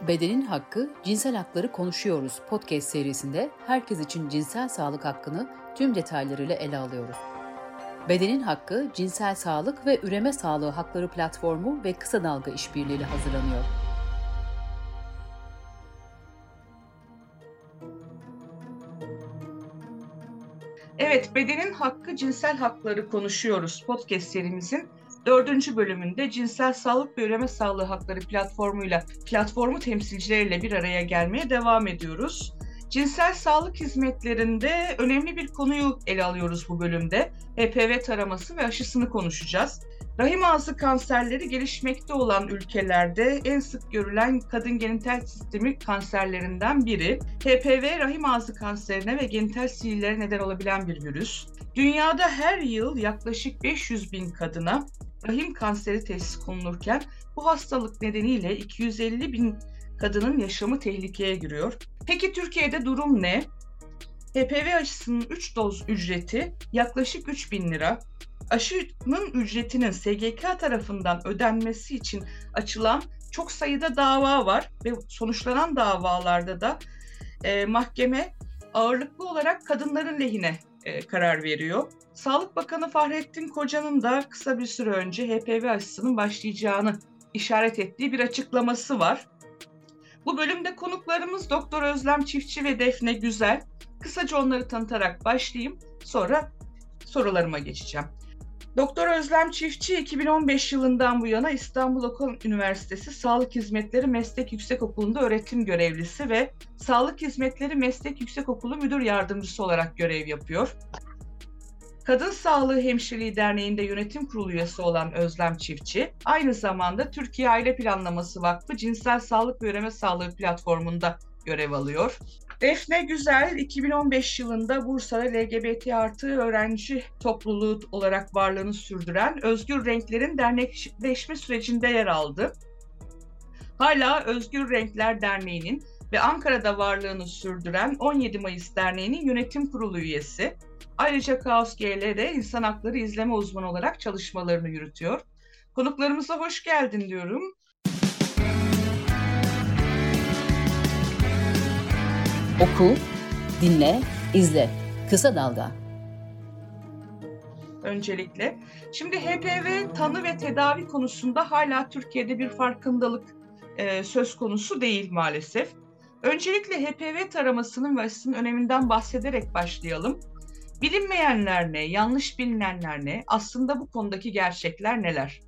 Bedenin Hakkı, Cinsel Hakları Konuşuyoruz podcast serisinde herkes için cinsel sağlık hakkını tüm detaylarıyla ele alıyoruz. Bedenin Hakkı, Cinsel Sağlık ve Üreme Sağlığı Hakları Platformu ve Kısa Dalga İşbirliğiyle hazırlanıyor. Evet, Bedenin Hakkı Cinsel Hakları Konuşuyoruz podcast serimizin dördüncü bölümünde cinsel sağlık ve üreme sağlığı hakları platformuyla platformu temsilcileriyle bir araya gelmeye devam ediyoruz. Cinsel sağlık hizmetlerinde önemli bir konuyu ele alıyoruz bu bölümde. HPV taraması ve aşısını konuşacağız. Rahim ağzı kanserleri gelişmekte olan ülkelerde en sık görülen kadın genital sistemi kanserlerinden biri. HPV rahim ağzı kanserine ve genital sihirlere neden olabilen bir virüs. Dünyada her yıl yaklaşık 500 bin kadına rahim kanseri teşhis konulurken bu hastalık nedeniyle 250 bin kadının yaşamı tehlikeye giriyor. Peki Türkiye'de durum ne? HPV aşısının 3 doz ücreti yaklaşık 3 bin lira. Aşının ücretinin SGK tarafından ödenmesi için açılan çok sayıda dava var ve sonuçlanan davalarda da e, mahkeme ağırlıklı olarak kadınların lehine e, karar veriyor. Sağlık Bakanı Fahrettin Koca'nın da kısa bir süre önce HPV aşısının başlayacağını işaret ettiği bir açıklaması var. Bu bölümde konuklarımız Doktor Özlem Çiftçi ve Defne Güzel. Kısaca onları tanıtarak başlayayım. Sonra sorularıma geçeceğim. Doktor Özlem Çiftçi 2015 yılından bu yana İstanbul Okul Üniversitesi Sağlık Hizmetleri Meslek Yüksekokulu'nda öğretim görevlisi ve Sağlık Hizmetleri Meslek Yüksekokulu Müdür Yardımcısı olarak görev yapıyor. Kadın Sağlığı Hemşireliği Derneği'nde yönetim kurulu üyesi olan Özlem Çiftçi, aynı zamanda Türkiye Aile Planlaması Vakfı Cinsel Sağlık ve Üreme Sağlığı platformunda görev alıyor. Defne Güzel 2015 yılında Bursa'da LGBT artı öğrenci topluluğu olarak varlığını sürdüren Özgür Renkler'in dernekleşme sürecinde yer aldı. Hala Özgür Renkler Derneği'nin ve Ankara'da varlığını sürdüren 17 Mayıs Derneği'nin yönetim kurulu üyesi. Ayrıca Kaos GL'de insan hakları izleme uzmanı olarak çalışmalarını yürütüyor. Konuklarımıza hoş geldin diyorum. Oku, dinle, izle. Kısa Dalga. Öncelikle. Şimdi HPV tanı ve tedavi konusunda hala Türkiye'de bir farkındalık e, söz konusu değil maalesef. Öncelikle HPV taramasının ve aşısının öneminden bahsederek başlayalım. Bilinmeyenler ne, yanlış bilinenler ne, aslında bu konudaki gerçekler neler?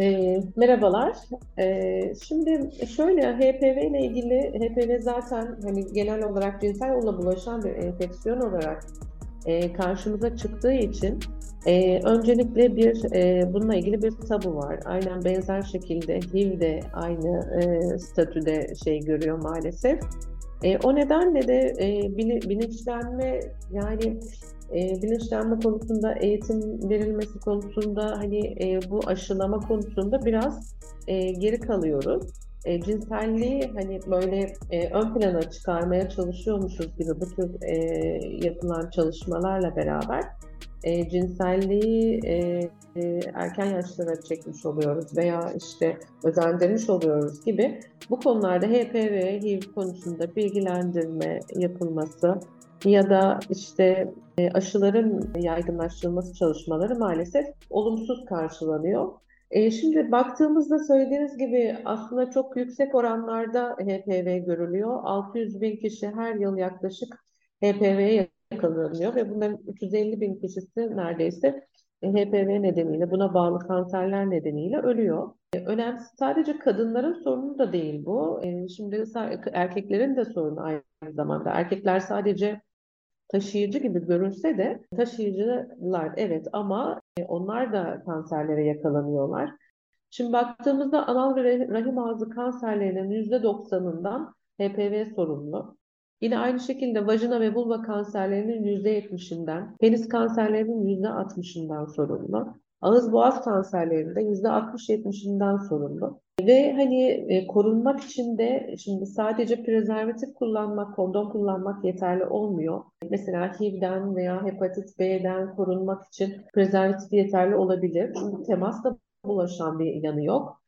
E, merhabalar. E, şimdi şöyle HPV ile ilgili HPV zaten hani genel olarak cinsel yolla bulaşan bir enfeksiyon olarak e, karşımıza çıktığı için e, öncelikle bir e, bununla ilgili bir tabu var. Aynen benzer şekilde HIV de aynı e, statüde şey görüyor maalesef. E, o nedenle de e, bilinçlenme yani e, bilinçlenme konusunda, eğitim verilmesi konusunda, hani e, bu aşılama konusunda biraz e, geri kalıyoruz. E, cinselliği hani böyle e, ön plana çıkarmaya çalışıyormuşuz gibi bu tür e, yapılan çalışmalarla beraber e, cinselliği e, e, erken yaşlara çekmiş oluyoruz veya işte özendirmiş oluyoruz gibi bu konularda HPV, HIV konusunda bilgilendirme yapılması ya da işte e, aşıların yaygınlaştırılması çalışmaları maalesef olumsuz karşılanıyor. E, şimdi baktığımızda söylediğiniz gibi aslında çok yüksek oranlarda HPV görülüyor. 600 bin kişi her yıl yaklaşık HPV'ye yakalanıyor ve bunların 350 bin kişisi neredeyse HPV nedeniyle, buna bağlı kanserler nedeniyle ölüyor. E, önemli sadece kadınların sorunu da değil bu. E, şimdi erkeklerin de sorunu aynı zamanda. Erkekler sadece taşıyıcı gibi görünse de taşıyıcılar evet ama e, onlar da kanserlere yakalanıyorlar. Şimdi baktığımızda anal ve rahim ağzı kanserlerinin %90'ından HPV sorumlu. Yine aynı şekilde vajina ve vulva kanserlerinin %70'inden, penis kanserlerinin %60'ından sorumlu. Ağız boğaz kanserlerinde %60-70'inden sorumlu. Ve hani e, korunmak için de şimdi sadece prezervatif kullanmak, kondom kullanmak yeterli olmuyor. Mesela HIV'den veya hepatit B'den korunmak için prezervatif yeterli olabilir. Çünkü temasla bulaşan bir yanı yok.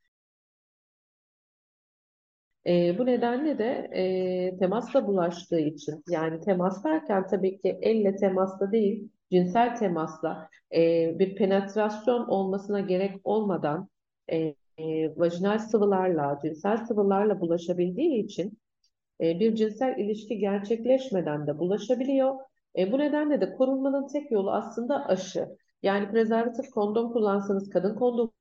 E, bu nedenle de e, temasla bulaştığı için yani temas derken tabii ki elle temasla değil cinsel temasla e, bir penetrasyon olmasına gerek olmadan e, e, vajinal sıvılarla cinsel sıvılarla bulaşabildiği için e, bir cinsel ilişki gerçekleşmeden de bulaşabiliyor. E, bu nedenle de korunmanın tek yolu aslında aşı. Yani prezervatif kondom kullansanız, kadın kondomu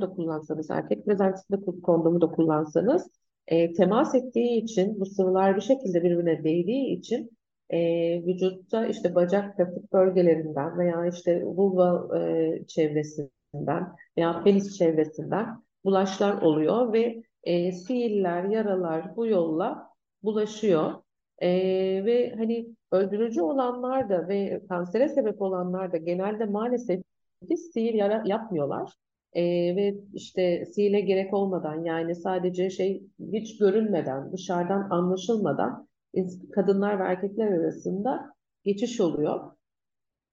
da kullansanız, erkek prezervatif kondomu da kullansanız e, temas ettiği için bu sıvılar bir şekilde birbirine değdiği için e, vücutta işte bacak kasık bölgelerinden veya işte vulva e, çevresinden veya penis çevresinden bulaşlar oluyor ve e, sihirler, yaralar bu yolla bulaşıyor. E, ve hani öldürücü olanlar da ve kansere sebep olanlar da genelde maalesef sihir yara yapmıyorlar. E, ve işte sihirle gerek olmadan yani sadece şey hiç görünmeden dışarıdan anlaşılmadan kadınlar ve erkekler arasında geçiş oluyor.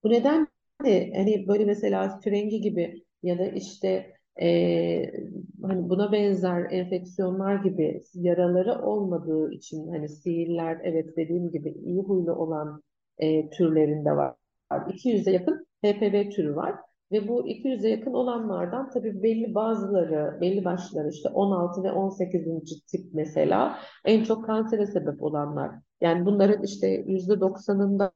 Bu nedenle hani böyle mesela frengi gibi ya da işte e, hani buna benzer enfeksiyonlar gibi yaraları olmadığı için hani sihirler evet dediğim gibi iyi huylu olan e, türlerinde var. 200'e yakın HPV türü var. Ve bu 200'e yakın olanlardan tabii belli bazıları, belli başları işte 16 ve 18. tip mesela en çok kansere sebep olanlar. Yani bunların işte %90'ından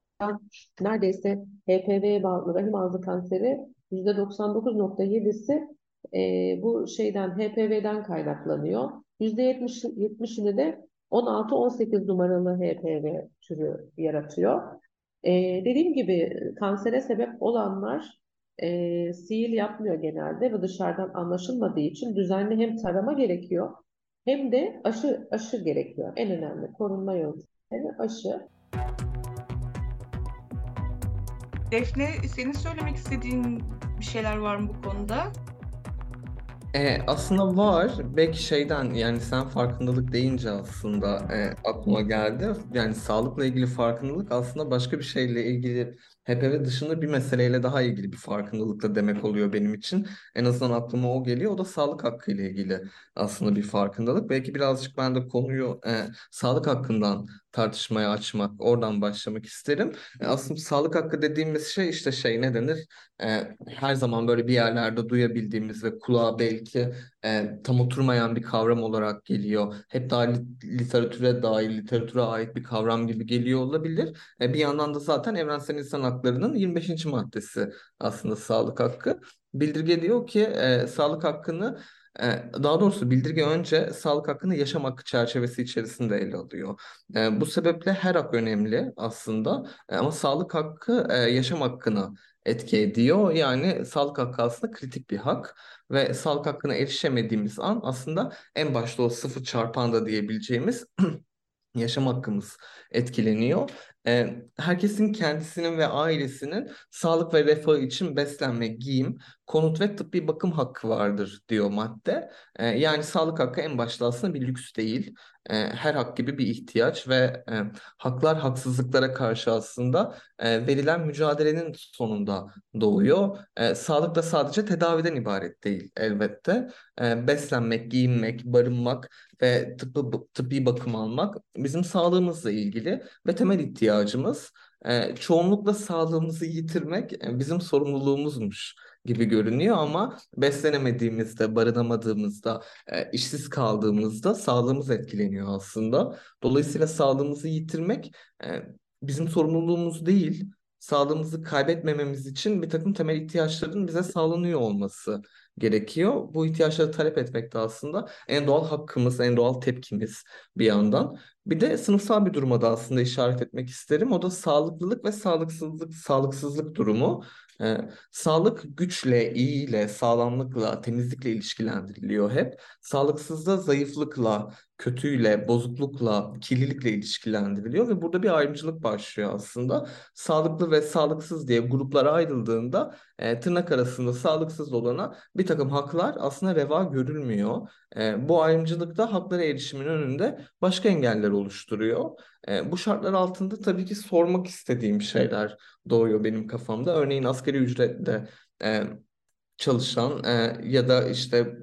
neredeyse HPV'ye bağlı rahim ağzı kanseri %99.7'si e, bu şeyden HPV'den kaynaklanıyor. %70, 70'ini de 16-18 numaralı HPV türü yaratıyor. E, dediğim gibi kansere sebep olanlar e, sihir yapmıyor genelde ve dışarıdan anlaşılmadığı için düzenli hem tarama gerekiyor hem de aşı aşı gerekiyor. En önemli korunma yöntemi aşı. Defne, senin söylemek istediğin bir şeyler var mı bu konuda? E, aslında var. Belki şeyden yani sen farkındalık deyince aslında e, aklıma geldi. Yani sağlıkla ilgili farkındalık aslında başka bir şeyle ilgili HPV dışında bir meseleyle daha ilgili bir farkındalıkla demek oluyor benim için. En azından aklıma o geliyor. O da sağlık hakkı ile ilgili aslında bir farkındalık. Belki birazcık ben de konuyu e, sağlık hakkından tartışmaya açmak, oradan başlamak isterim. E, aslında sağlık hakkı dediğimiz şey işte şey ne denir? E, her zaman böyle bir yerlerde duyabildiğimiz ve kulağa belki e, tam oturmayan bir kavram olarak geliyor. Hep daha literatüre dair, literatüre ait bir kavram gibi geliyor olabilir. E, bir yandan da zaten Evrensel İnsan Hakları'nın 25. maddesi aslında sağlık hakkı. Bildirge diyor ki e, sağlık hakkını daha doğrusu bildirge önce sağlık hakkını yaşam hakkı çerçevesi içerisinde ele alıyor. E, bu sebeple her hak önemli aslında e, ama sağlık hakkı yaşam hakkına etki ediyor. Yani sağlık hakkı aslında kritik bir hak ve sağlık hakkına erişemediğimiz an aslında en başta o sıfır çarpan da diyebileceğimiz yaşam hakkımız etkileniyor. E, herkesin kendisinin ve ailesinin sağlık ve refah için beslenme, giyim, konut ve tıbbi bakım hakkı vardır diyor madde. E, yani sağlık hakkı en başta aslında bir lüks değil. E, her hak gibi bir ihtiyaç ve e, haklar haksızlıklara karşı aslında e, verilen mücadelenin sonunda doğuyor. E, sağlık da sadece tedaviden ibaret değil elbette. E, beslenmek, giyinmek, barınmak ve tıbbi, tıbbi bakım almak bizim sağlığımızla ilgili ve temel ihtiyacımız. E, çoğunlukla sağlığımızı yitirmek e, bizim sorumluluğumuzmuş gibi görünüyor ama beslenemediğimizde, barınamadığımızda, e, işsiz kaldığımızda sağlığımız etkileniyor aslında. Dolayısıyla sağlığımızı yitirmek e, bizim sorumluluğumuz değil. Sağlığımızı kaybetmememiz için bir takım temel ihtiyaçların bize sağlanıyor olması gerekiyor. Bu ihtiyaçları talep etmek de aslında en doğal hakkımız, en doğal tepkimiz bir yandan. Bir de sınıfsal bir duruma da aslında işaret etmek isterim. O da sağlıklılık ve sağlıksızlık, sağlıksızlık durumu. Ee, sağlık güçle, iyiyle, sağlamlıkla, temizlikle ilişkilendiriliyor hep. Sağlıksızda zayıflıkla, kötüyle, bozuklukla, kirlilikle ilişkilendiriliyor ve burada bir ayrımcılık başlıyor aslında. Sağlıklı ve sağlıksız diye gruplara ayrıldığında e, tırnak arasında sağlıksız olana bir takım haklar aslında reva görülmüyor. E, bu ayrımcılık da haklara erişimin önünde başka engeller oluşturuyor. E, bu şartlar altında tabii ki sormak istediğim şeyler doğuyor benim kafamda. Örneğin asgari ücretle e, çalışan e, ya da işte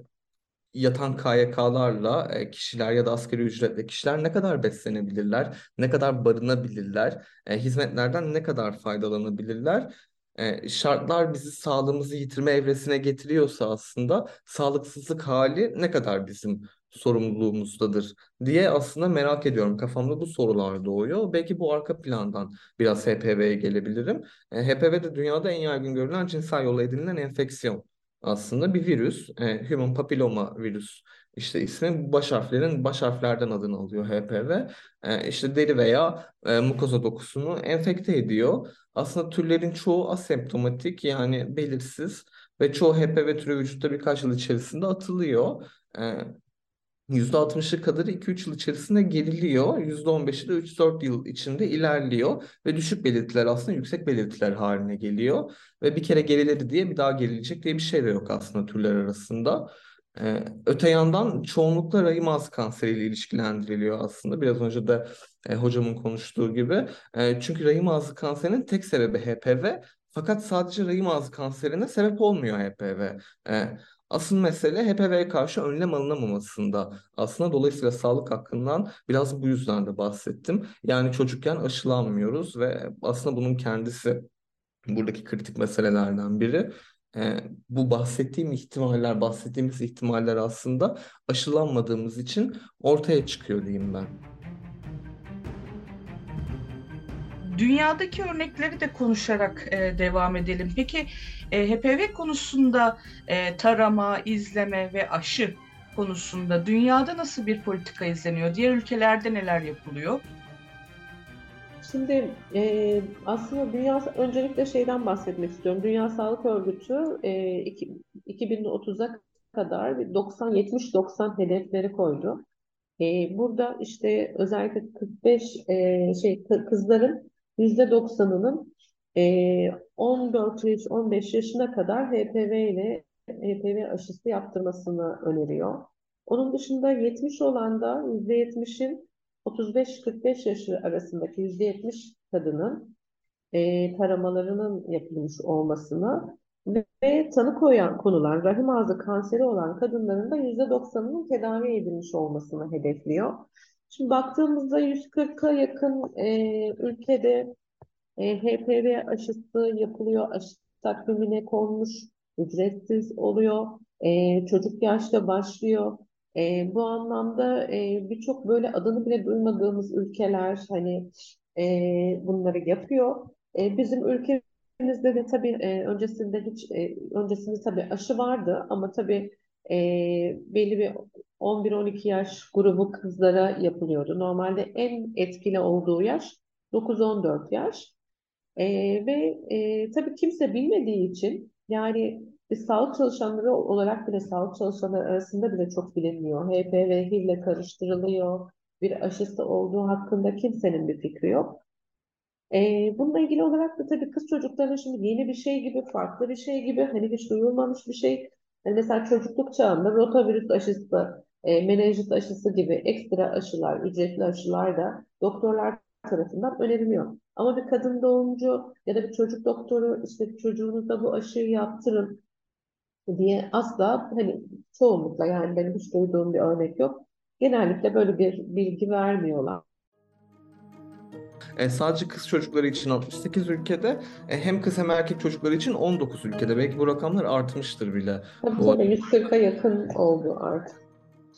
yatan KYK'larla e, kişiler ya da asgari ücretle kişiler ne kadar beslenebilirler, ne kadar barınabilirler, e, hizmetlerden ne kadar faydalanabilirler? E, şartlar bizi sağlığımızı yitirme evresine getiriyorsa aslında sağlıksızlık hali ne kadar bizim sorumluluğumuzdadır diye aslında merak ediyorum. Kafamda bu sorular doğuyor. Belki bu arka plandan biraz HPV'ye gelebilirim. HPV de dünyada en yaygın görülen cinsel yolla edinilen enfeksiyon aslında bir virüs. E, Human Papilloma virüs işte ismi baş harflerin baş harflerden adını alıyor HPV. E, işte deri veya e, mukoza dokusunu enfekte ediyor. Aslında türlerin çoğu asemptomatik yani belirsiz ve çoğu HPV türü vücutta birkaç yıl içerisinde atılıyor. E, %60'ı kadarı 2-3 yıl içerisinde geriliyor. %15'i de 3-4 yıl içinde ilerliyor. Ve düşük belirtiler aslında yüksek belirtiler haline geliyor. Ve bir kere geriledi diye bir daha gerilecek diye bir şey de yok aslında türler arasında. Ee, öte yandan çoğunlukla rahim ağzı kanseriyle ilişkilendiriliyor aslında. Biraz önce de e, hocamın konuştuğu gibi. E, çünkü rahim ağzı kanserinin tek sebebi HPV. Fakat sadece rahim ağzı kanserine sebep olmuyor HPV. E, Asıl mesele HPV'ye karşı önlem alınamamasında. Aslında dolayısıyla sağlık hakkından biraz bu yüzden de bahsettim. Yani çocukken aşılanmıyoruz ve aslında bunun kendisi buradaki kritik meselelerden biri. E, bu bahsettiğim ihtimaller, bahsettiğimiz ihtimaller aslında aşılanmadığımız için ortaya çıkıyor diyeyim ben. Dünyadaki örnekleri de konuşarak e, devam edelim. Peki e, HPV konusunda e, tarama, izleme ve aşı konusunda dünyada nasıl bir politika izleniyor? Diğer ülkelerde neler yapılıyor? Şimdi e, aslında dünya öncelikle şeyden bahsetmek istiyorum. Dünya Sağlık Örgütü e, iki, 2030'a kadar 90-70-90 hedefleri koydu. E, burada işte özellikle 45 e, şey kızların %90'ının e, 14 yaş 15 yaşına kadar HPV ile HPV aşısı yaptırmasını öneriyor. Onun dışında 70 olan da %70'in 35-45 yaşı arasındaki %70 kadının e, taramalarının yapılmış olmasını ve tanı koyan konulan rahim ağzı kanseri olan kadınların da %90'ının tedavi edilmiş olmasını hedefliyor. Şimdi baktığımızda 140'a yakın e, ülkede e, HPV aşısı yapılıyor, aşı takvimine konmuş, ücretsiz oluyor, e, çocuk yaşta başlıyor. E, bu anlamda e, birçok böyle adını bile duymadığımız ülkeler hani e, bunları yapıyor. E, bizim ülkemizde de tabii e, öncesinde hiç e, öncesinde tabii aşı vardı ama tabii e, belli bir 11-12 yaş grubu kızlara yapılıyordu. Normalde en etkili olduğu yaş 9-14 yaş. E, ve e, tabii kimse bilmediği için yani biz sağlık çalışanları olarak bile sağlık çalışanları arasında bile çok bilinmiyor. HPV, HIV ile karıştırılıyor. Bir aşısı olduğu hakkında kimsenin bir fikri yok. Ee, bununla ilgili olarak da tabii kız çocuklarına şimdi yeni bir şey gibi, farklı bir şey gibi, hani hiç duyulmamış bir şey. Yani mesela çocukluk çağında rotavirüs aşısı, e, menenjit aşısı gibi ekstra aşılar, ücretli aşılar da doktorlar tarafından öneriliyor. Ama bir kadın doğumcu ya da bir çocuk doktoru işte çocuğunuza bu aşıyı yaptırın diye asla hani çoğunlukla yani benim hiç duyduğum bir örnek yok. Genellikle böyle bir bilgi vermiyorlar. E, sadece kız çocukları için 68 ülkede e, hem kız hem erkek çocukları için 19 ülkede. Belki bu rakamlar artmıştır bile. Tabii tabii 140'a yakın oldu artık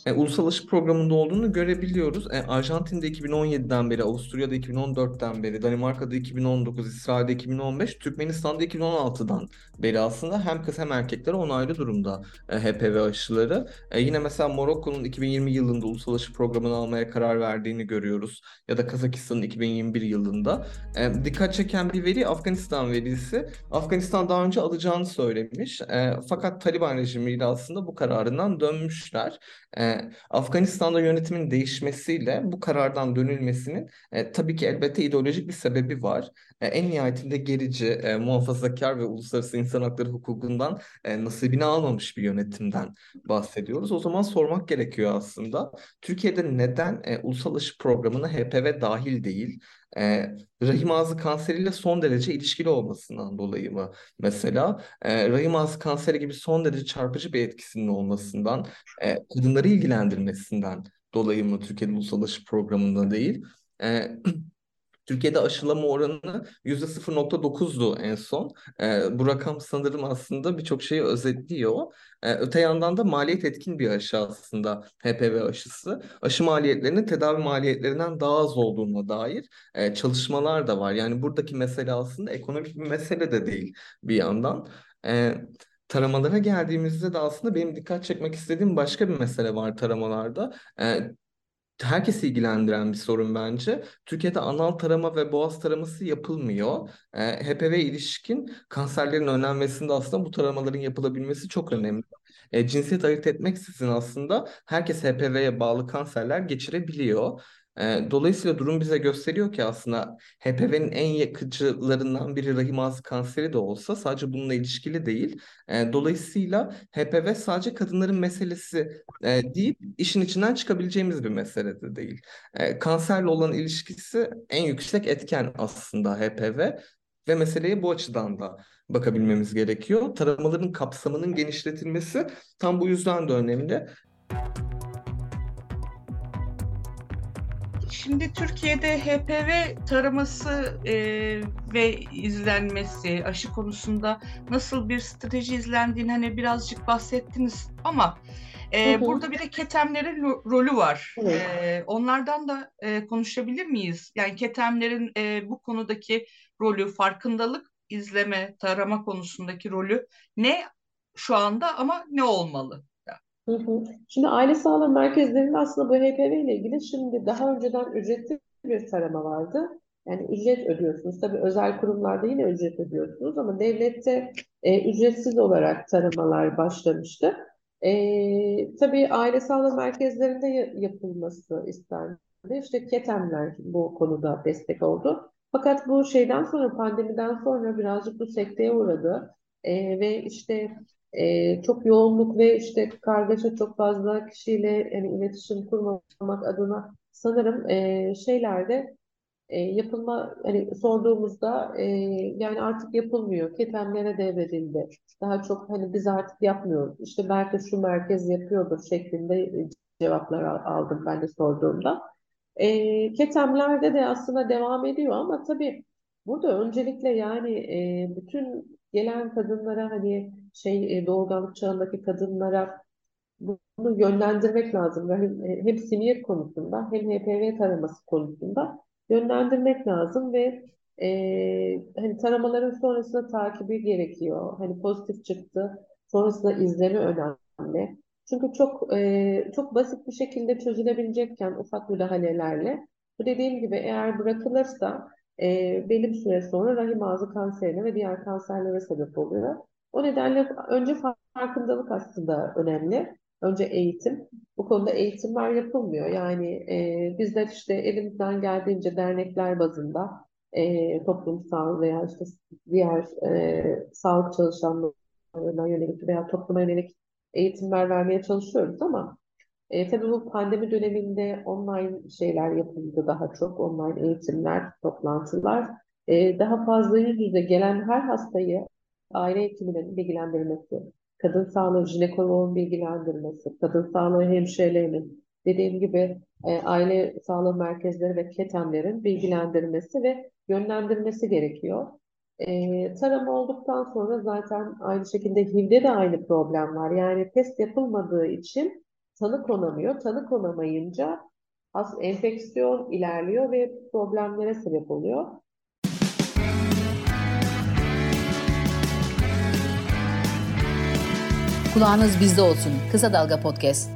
e, ulusal aşı programında olduğunu görebiliyoruz. E, Arjantin'de 2017'den beri, Avusturya'da 2014'ten beri, Danimarka'da 2019, İsrail'de 2015, Türkmenistan'da 2016'dan beri aslında hem kız hem erkeklere onaylı durumda e, HPV aşıları. E, yine mesela Morokko'nun 2020 yılında ulusal aşı programını almaya karar verdiğini görüyoruz. Ya da Kazakistan'ın 2021 yılında. E, dikkat çeken bir veri Afganistan verisi. Afganistan daha önce alacağını söylemiş. E, fakat Taliban rejimiyle aslında bu kararından dönmüşler. E, Afganistan'da yönetimin değişmesiyle bu karardan dönülmesinin e, tabii ki elbette ideolojik bir sebebi var. E, en nihayetinde gerici, e, muhafazakar ve uluslararası insan hakları hukukundan e, nasibini almamış bir yönetimden bahsediyoruz. O zaman sormak gerekiyor aslında. Türkiye'de neden e, ulusal aşı programına HPV dahil değil? E, rahim ağzı kanseriyle son derece ilişkili olmasından dolayı mı? Mesela e, rahim ağzı kanseri gibi son derece çarpıcı bir etkisinin olmasından, e, kadınları ilgilendirmesinden dolayı mı Türkiye'de ulusal aşı programında değil? E, Türkiye'de aşılama oranı %0.9'du en son. E, bu rakam sanırım aslında birçok şeyi özetliyor. E, öte yandan da maliyet etkin bir aşı aslında HPV aşısı. Aşı maliyetlerinin tedavi maliyetlerinden daha az olduğuna dair e, çalışmalar da var. Yani buradaki mesele aslında ekonomik bir mesele de değil bir yandan. E, taramalara geldiğimizde de aslında benim dikkat çekmek istediğim başka bir mesele var taramalarda. E, herkesi ilgilendiren bir sorun bence. Türkiye'de anal tarama ve boğaz taraması yapılmıyor. E, HPV ilişkin kanserlerin önlenmesinde aslında bu taramaların yapılabilmesi çok önemli. E, cinsiyet ayırt etmeksizin aslında herkes HPV'ye bağlı kanserler geçirebiliyor. Dolayısıyla durum bize gösteriyor ki aslında HPV'nin en yakıcılarından biri rahim ağzı kanseri de olsa sadece bununla ilişkili değil. Dolayısıyla HPV sadece kadınların meselesi e, deyip işin içinden çıkabileceğimiz bir mesele de değil. E, kanserle olan ilişkisi en yüksek etken aslında HPV ve meseleye bu açıdan da bakabilmemiz gerekiyor. Taramaların kapsamının genişletilmesi tam bu yüzden de önemli. Şimdi Türkiye'de HPV taraması e, ve izlenmesi, aşı konusunda nasıl bir strateji izlendiğini hani birazcık bahsettiniz ama e, burada bir de ketemlerin rolü var. E, onlardan da e, konuşabilir miyiz? Yani ketemlerin e, bu konudaki rolü, farkındalık, izleme, tarama konusundaki rolü ne şu anda ama ne olmalı? Hı hı. Şimdi aile sağlığı merkezlerinde aslında bu HPV ile ilgili şimdi daha önceden ücretli bir tarama vardı. Yani ücret ödüyorsunuz. Tabii özel kurumlarda yine ücret ödüyorsunuz ama devlette e, ücretsiz olarak taramalar başlamıştı. E, tabii aile sağlığı merkezlerinde yapılması istendi. İşte ketemler bu konuda destek oldu. Fakat bu şeyden sonra pandemiden sonra birazcık bu sekteye uğradı. E, ve işte e, çok yoğunluk ve işte kargaşa çok fazla kişiyle yani iletişim kurmamak adına sanırım e, şeylerde e, yapılma hani sorduğumuzda e, yani artık yapılmıyor. Ketemlere devredildi. Daha çok hani biz artık yapmıyoruz. İşte belki şu merkez yapıyordur şeklinde cevaplar aldım ben de sorduğumda. E, ketemlerde de aslında devam ediyor ama tabii burada öncelikle yani e, bütün gelen kadınlara hani şey e, doğurganlık çağındaki kadınlara bunu yönlendirmek lazım. Hem, e, hem simiyet konusunda hem HPV taraması konusunda yönlendirmek lazım ve e, hani taramaların sonrasında takibi gerekiyor. Hani pozitif çıktı, sonrasında izleme önemli. Çünkü çok e, çok basit bir şekilde çözülebilecekken ufak müdahalelerle bu dediğim gibi eğer bırakılırsa e, belli süre sonra rahim ağzı kanserine ve diğer kanserlere sebep oluyor. O nedenle önce farkındalık aslında önemli. Önce eğitim. Bu konuda eğitimler yapılmıyor. Yani e, bizler işte elimizden geldiğince dernekler bazında e, toplumsal veya işte diğer e, sağlık çalışanlarına yönelik veya topluma yönelik eğitimler vermeye çalışıyoruz ama e, tabii bu pandemi döneminde online şeyler yapıldı daha çok. Online eğitimler, toplantılar. E, daha fazla yüz yüze gelen her hastayı aile hekiminin bilgilendirmesi, kadın sağlığı jinekoloğun bilgilendirmesi, kadın sağlığı hemşirelerinin, dediğim gibi e, aile sağlığı merkezleri ve ketemlerin bilgilendirmesi ve yönlendirmesi gerekiyor. E, tarama olduktan sonra zaten aynı şekilde HIV'de de aynı problem var. Yani test yapılmadığı için tanı konamıyor. Tanı konamayınca az enfeksiyon ilerliyor ve problemlere sebep oluyor. Kulağınız bizde olsun. Kısa Dalga Podcast.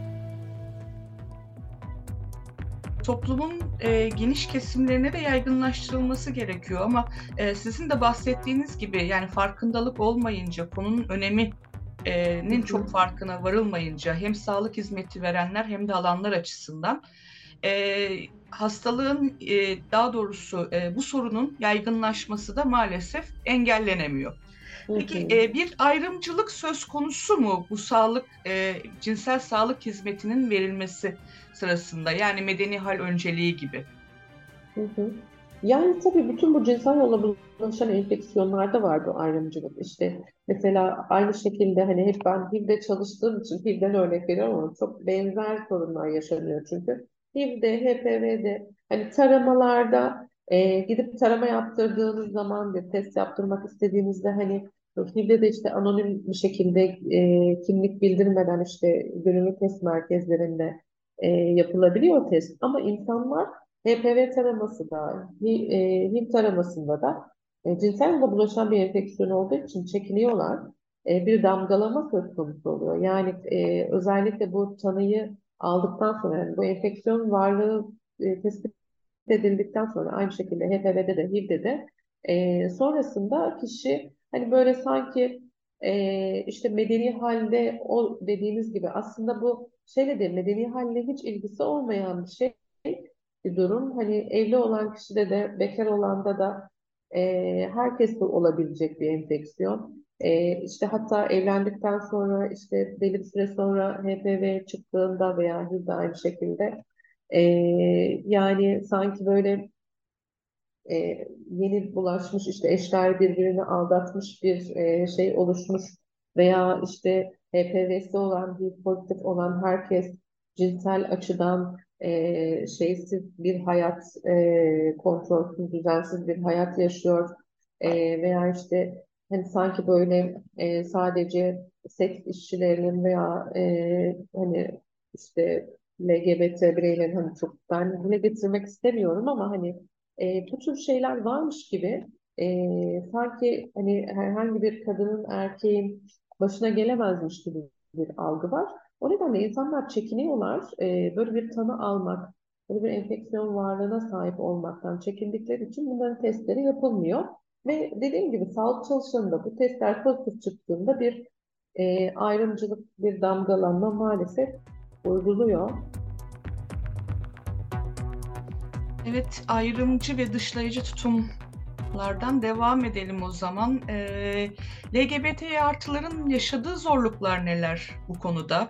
Toplumun e, geniş kesimlerine de yaygınlaştırılması gerekiyor ama e, sizin de bahsettiğiniz gibi yani farkındalık olmayınca konunun önemi nin çok farkına varılmayınca hem sağlık hizmeti verenler hem de alanlar açısından e, hastalığın e, daha doğrusu e, bu sorunun yaygınlaşması da maalesef engellenemiyor. Peki e, bir ayrımcılık söz konusu mu bu sağlık e, cinsel sağlık hizmetinin verilmesi sırasında yani medeni hal önceliği gibi? Hı hı. Yani tabii bütün bu cinsel yolla bulaşan enfeksiyonlarda var bu ayrımcılık. İşte mesela aynı şekilde hani hep ben HIV'de çalıştığım için HIV'den örnek veriyorum ama çok benzer sorunlar yaşanıyor çünkü. HIV'de, HPV'de hani taramalarda e, gidip tarama yaptırdığınız zaman bir test yaptırmak istediğinizde hani HIV'de de işte anonim bir şekilde e, kimlik bildirmeden işte gönüllü test merkezlerinde e, yapılabiliyor test. Ama insanlar HPV taraması da, HIV taramasında da e, cinsel yolla bulaşan bir enfeksiyon olduğu için çekiniyorlar. E, bir damgalama söz konusu oluyor. Yani e, özellikle bu tanıyı aldıktan sonra, yani bu enfeksiyon varlığı e, tespit edildikten sonra aynı şekilde HPV'de de HIV'de de e, sonrasında kişi hani böyle sanki e, işte medeni halde o dediğiniz gibi aslında bu şeyle de medeni halle hiç ilgisi olmayan bir şey bir durum. Hani evli olan kişide de bekar olanda da e, herkeste olabilecek bir enfeksiyon. E, işte hatta evlendikten sonra işte belli bir süre sonra HPV çıktığında veya HIV aynı şekilde e, yani sanki böyle e, yeni bulaşmış işte eşler birbirini aldatmış bir e, şey oluşmuş veya işte HPV'si olan bir pozitif olan herkes cinsel açıdan e, şeysiz bir hayat, e, kontrolsüz, düzensiz bir hayat yaşıyor e, veya işte hani sanki böyle e, sadece seks işçilerinin veya e, hani işte LGBT bireylerin hani çok ben dile getirmek istemiyorum ama hani e, bu tür şeyler varmış gibi e, sanki hani herhangi bir kadının erkeğin başına gelemezmiş gibi bir algı var. O nedenle insanlar çekiniyorlar. E, böyle bir tanı almak, böyle bir enfeksiyon varlığına sahip olmaktan çekindikleri için bunların testleri yapılmıyor. Ve dediğim gibi sağlık çalışanında bu testler pozitif çıktığında bir e, ayrımcılık, bir damgalanma maalesef uyguluyor. Evet, ayrımcı ve dışlayıcı tutumlardan devam edelim o zaman. Ee, LGBT artıların yaşadığı zorluklar neler bu konuda?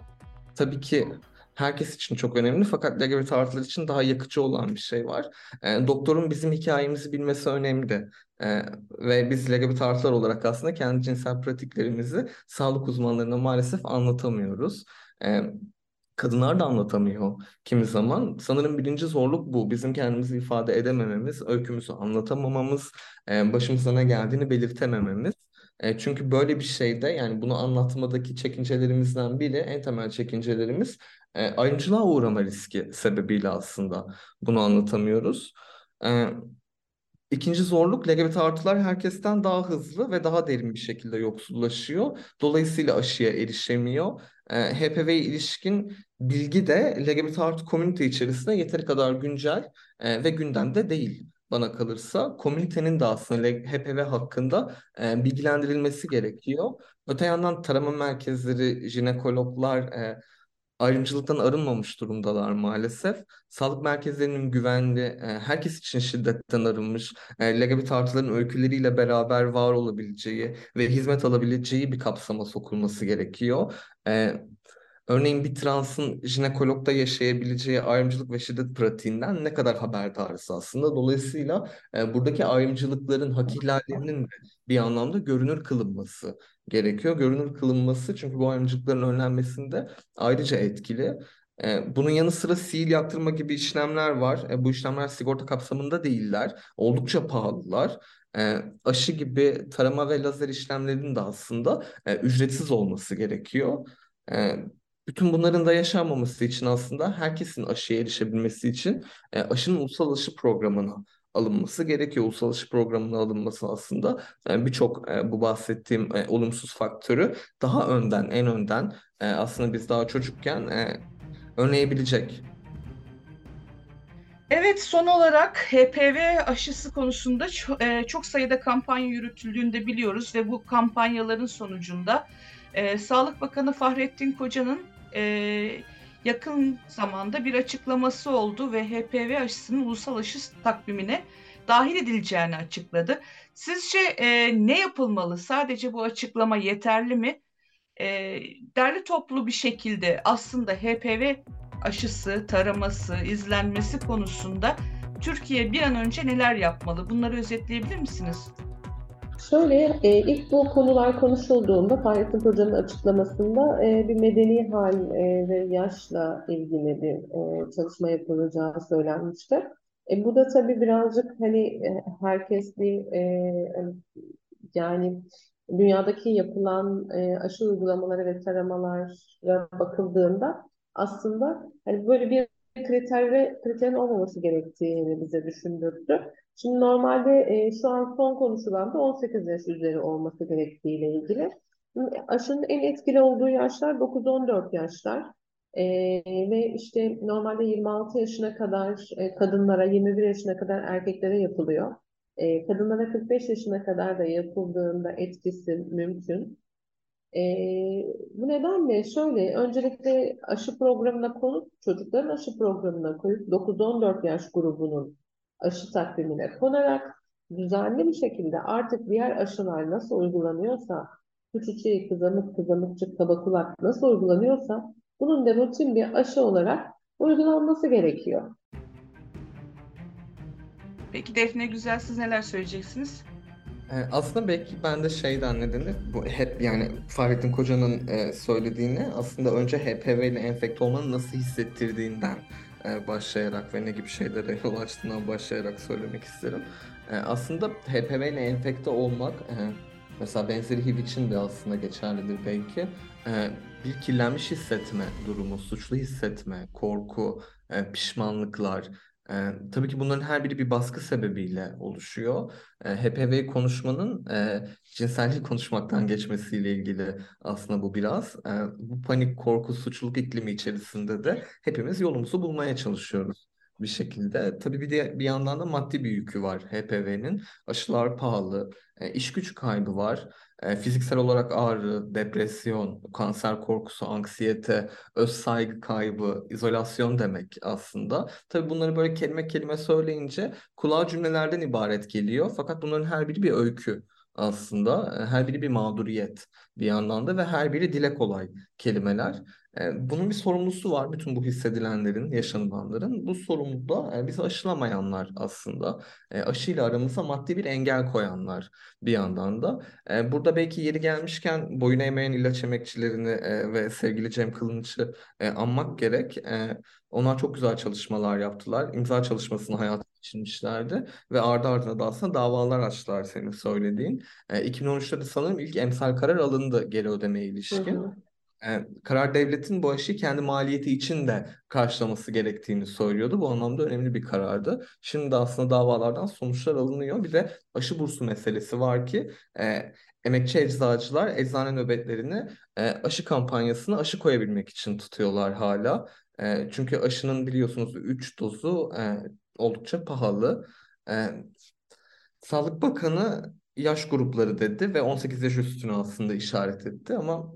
Tabii ki herkes için çok önemli fakat LGBT artılar için daha yakıcı olan bir şey var. E, doktorun bizim hikayemizi bilmesi önemli. E, ve biz LGBT artılar olarak aslında kendi cinsel pratiklerimizi sağlık uzmanlarına maalesef anlatamıyoruz. E, kadınlar da anlatamıyor kimi zaman. Sanırım birinci zorluk bu. Bizim kendimizi ifade edemememiz, öykümüzü anlatamamamız, e, başımıza ne geldiğini belirtemememiz. E, çünkü böyle bir şeyde yani bunu anlatmadaki çekincelerimizden biri, en temel çekincelerimiz e, ayrımcılığa uğrama riski sebebiyle aslında bunu anlatamıyoruz. İkinci zorluk LGBT artılar herkesten daha hızlı ve daha derin bir şekilde yoksullaşıyor. Dolayısıyla aşıya erişemiyor. E, HPV ilişkin bilgi de LGBT artı komünite içerisinde yeteri kadar güncel e, ve gündemde değil bana kalırsa komünitenin de aslında HPV hakkında e, bilgilendirilmesi gerekiyor. Öte yandan tarama merkezleri, jinekologlar e, ayrımcılıktan arınmamış durumdalar maalesef. Sağlık merkezlerinin güvenli, e, herkes için şiddetten arınmış, e, LGBT artıların öyküleriyle beraber var olabileceği ve hizmet alabileceği bir kapsama sokulması gerekiyor. E, Örneğin bir transın jinekologda yaşayabileceği ayrımcılık ve şiddet pratiğinden ne kadar haberdarız aslında. Dolayısıyla buradaki ayrımcılıkların, hak ihlallerinin bir anlamda görünür kılınması gerekiyor. Görünür kılınması çünkü bu ayrımcılıkların önlenmesinde ayrıca etkili. E, bunun yanı sıra sihir yaktırma gibi işlemler var. E, bu işlemler sigorta kapsamında değiller. Oldukça pahalılar. E, aşı gibi tarama ve lazer işlemlerinin de aslında ücretsiz olması gerekiyor. Bütün bunların da yaşanmaması için aslında herkesin aşıya erişebilmesi için aşının ulusal aşı programına alınması gerekiyor. Ulusal aşı programına alınması aslında e, birçok e, bu bahsettiğim e, olumsuz faktörü daha önden, en önden e, aslında biz daha çocukken e, önleyebilecek. Evet, son olarak HPV aşısı konusunda e, çok sayıda kampanya yürütüldüğünü de biliyoruz ve bu kampanyaların sonucunda e, Sağlık Bakanı Fahrettin Koca'nın e, yakın zamanda bir açıklaması oldu ve HPV aşısının ulusal aşı takvimine dahil edileceğini açıkladı. Sizce e, ne yapılmalı? Sadece bu açıklama yeterli mi? E, derli toplu bir şekilde aslında HPV aşısı, taraması, izlenmesi konusunda Türkiye bir an önce neler yapmalı? Bunları özetleyebilir misiniz? Şöyle, e, ilk bu konular konuşulduğunda Fahrettin Hoca'nın açıklamasında e, bir medeni hal e, ve yaşla ilgili bir e, çalışma yapılacağı söylenmişti. E, bu da tabii birazcık hani e, herkes bir e, yani dünyadaki yapılan e, aşı uygulamaları ve taramalara bakıldığında aslında hani böyle bir kriter ve kriterin olmaması gerektiğini bize düşündürdü. Şimdi normalde e, şu an son konuşulan da 18 yaş üzeri olması gerektiğiyle ilgili. Aşının en etkili olduğu yaşlar 9-14 yaşlar. E, ve işte normalde 26 yaşına kadar e, kadınlara, 21 yaşına kadar erkeklere yapılıyor. E, kadınlara 45 yaşına kadar da yapıldığında etkisi mümkün. E, bu nedenle şöyle, öncelikle aşı programına konup, çocukların aşı programına koyup 9-14 yaş grubunun aşı takvimine konarak düzenli bir şekilde artık diğer aşılar nasıl uygulanıyorsa, su çiçeği, kızamık, kızamıkçık, kaba kulak nasıl uygulanıyorsa bunun da rutin bir aşı olarak uygulanması gerekiyor. Peki Defne Güzel siz neler söyleyeceksiniz? aslında belki ben de şeyden nedeni bu hep yani Fahrettin Koca'nın söylediğini aslında önce HPV ile enfekte olmanın nasıl hissettirdiğinden başlayarak ve ne gibi şeylere yol açtığından başlayarak söylemek isterim. aslında HPV ile enfekte olmak mesela benzeri HIV için de aslında geçerlidir belki. bir kirlenmiş hissetme durumu, suçlu hissetme, korku, pişmanlıklar, ee, tabii ki bunların her biri bir baskı sebebiyle oluşuyor. Ee, HPV konuşmanın e, cinsellik konuşmaktan geçmesiyle ilgili aslında bu biraz. Ee, bu panik, korku, suçluluk iklimi içerisinde de hepimiz yolumuzu bulmaya çalışıyoruz bir şekilde. Tabii bir de bir yandan da maddi bir yükü var HPV'nin. Aşılar pahalı, e, iş güç kaybı var. E, fiziksel olarak ağrı, depresyon, kanser korkusu, anksiyete, öz saygı kaybı, izolasyon demek aslında. Tabii bunları böyle kelime kelime söyleyince kulağa cümlelerden ibaret geliyor. Fakat bunların her biri bir öykü aslında. E, her biri bir mağduriyet bir yandan da ve her biri dile kolay kelimeler. E, bunun bir sorumlusu var bütün bu hissedilenlerin, yaşanılanların. Bu sorumlu da e, bizi aşılamayanlar aslında. E, aşıyla aramıza maddi bir engel koyanlar bir yandan da. Burada belki yeri gelmişken boyun eğmeyen ilaç emekçilerini ve sevgili Cem Kılınç'ı anmak gerek. Onlar çok güzel çalışmalar yaptılar. İmza çalışmasını hayata geçirmişlerdi ve ardı ardına da aslında davalar açtılar senin söylediğin. 2013'te de sanırım ilk emsal karar alındı geri ödemeye ilişkin. Hı hı e, karar devletin bu aşıyı kendi maliyeti için de karşılaması gerektiğini söylüyordu. Bu anlamda önemli bir karardı. Şimdi de aslında davalardan sonuçlar alınıyor. Bir de aşı bursu meselesi var ki e, emekçi eczacılar eczane nöbetlerini e, aşı kampanyasına aşı koyabilmek için tutuyorlar hala. E, çünkü aşının biliyorsunuz 3 dozu e, oldukça pahalı. E, Sağlık Bakanı yaş grupları dedi ve 18 yaş üstünü aslında işaret etti ama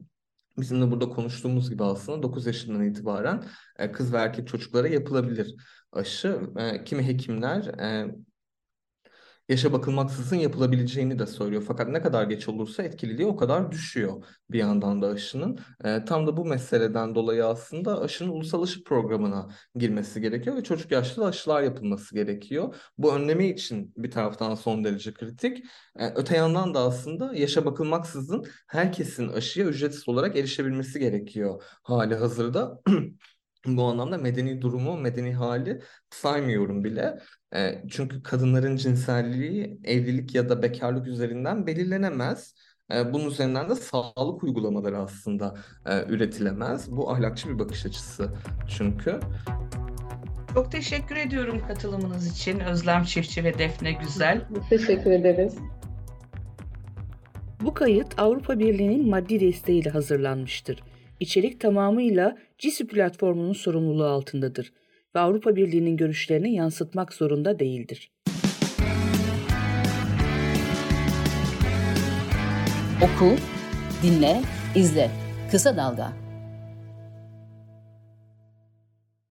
bizim de burada konuştuğumuz gibi aslında 9 yaşından itibaren e, kız ve erkek çocuklara yapılabilir aşı. E, kimi hekimler e, yaşa bakılmaksızın yapılabileceğini de söylüyor. Fakat ne kadar geç olursa etkililiği o kadar düşüyor bir yandan da aşının. E, tam da bu meseleden dolayı aslında aşının ulusal aşı programına girmesi gerekiyor ve çocuk yaşta aşılar yapılması gerekiyor. Bu önleme için bir taraftan son derece kritik. E, öte yandan da aslında yaşa bakılmaksızın herkesin aşıya ücretsiz olarak erişebilmesi gerekiyor hali hazırda. Bu anlamda medeni durumu, medeni hali saymıyorum bile. E, çünkü kadınların cinselliği evlilik ya da bekarlık üzerinden belirlenemez. E, bunun üzerinden de sağlık uygulamaları aslında e, üretilemez. Bu ahlakçı bir bakış açısı çünkü. Çok teşekkür ediyorum katılımınız için Özlem Çiftçi ve Defne Güzel. Teşekkür ederiz. Bu kayıt Avrupa Birliği'nin maddi desteğiyle hazırlanmıştır. İçerik tamamıyla CISI platformunun sorumluluğu altındadır ve Avrupa Birliği'nin görüşlerini yansıtmak zorunda değildir. Oku, dinle, izle. Kısa Dalga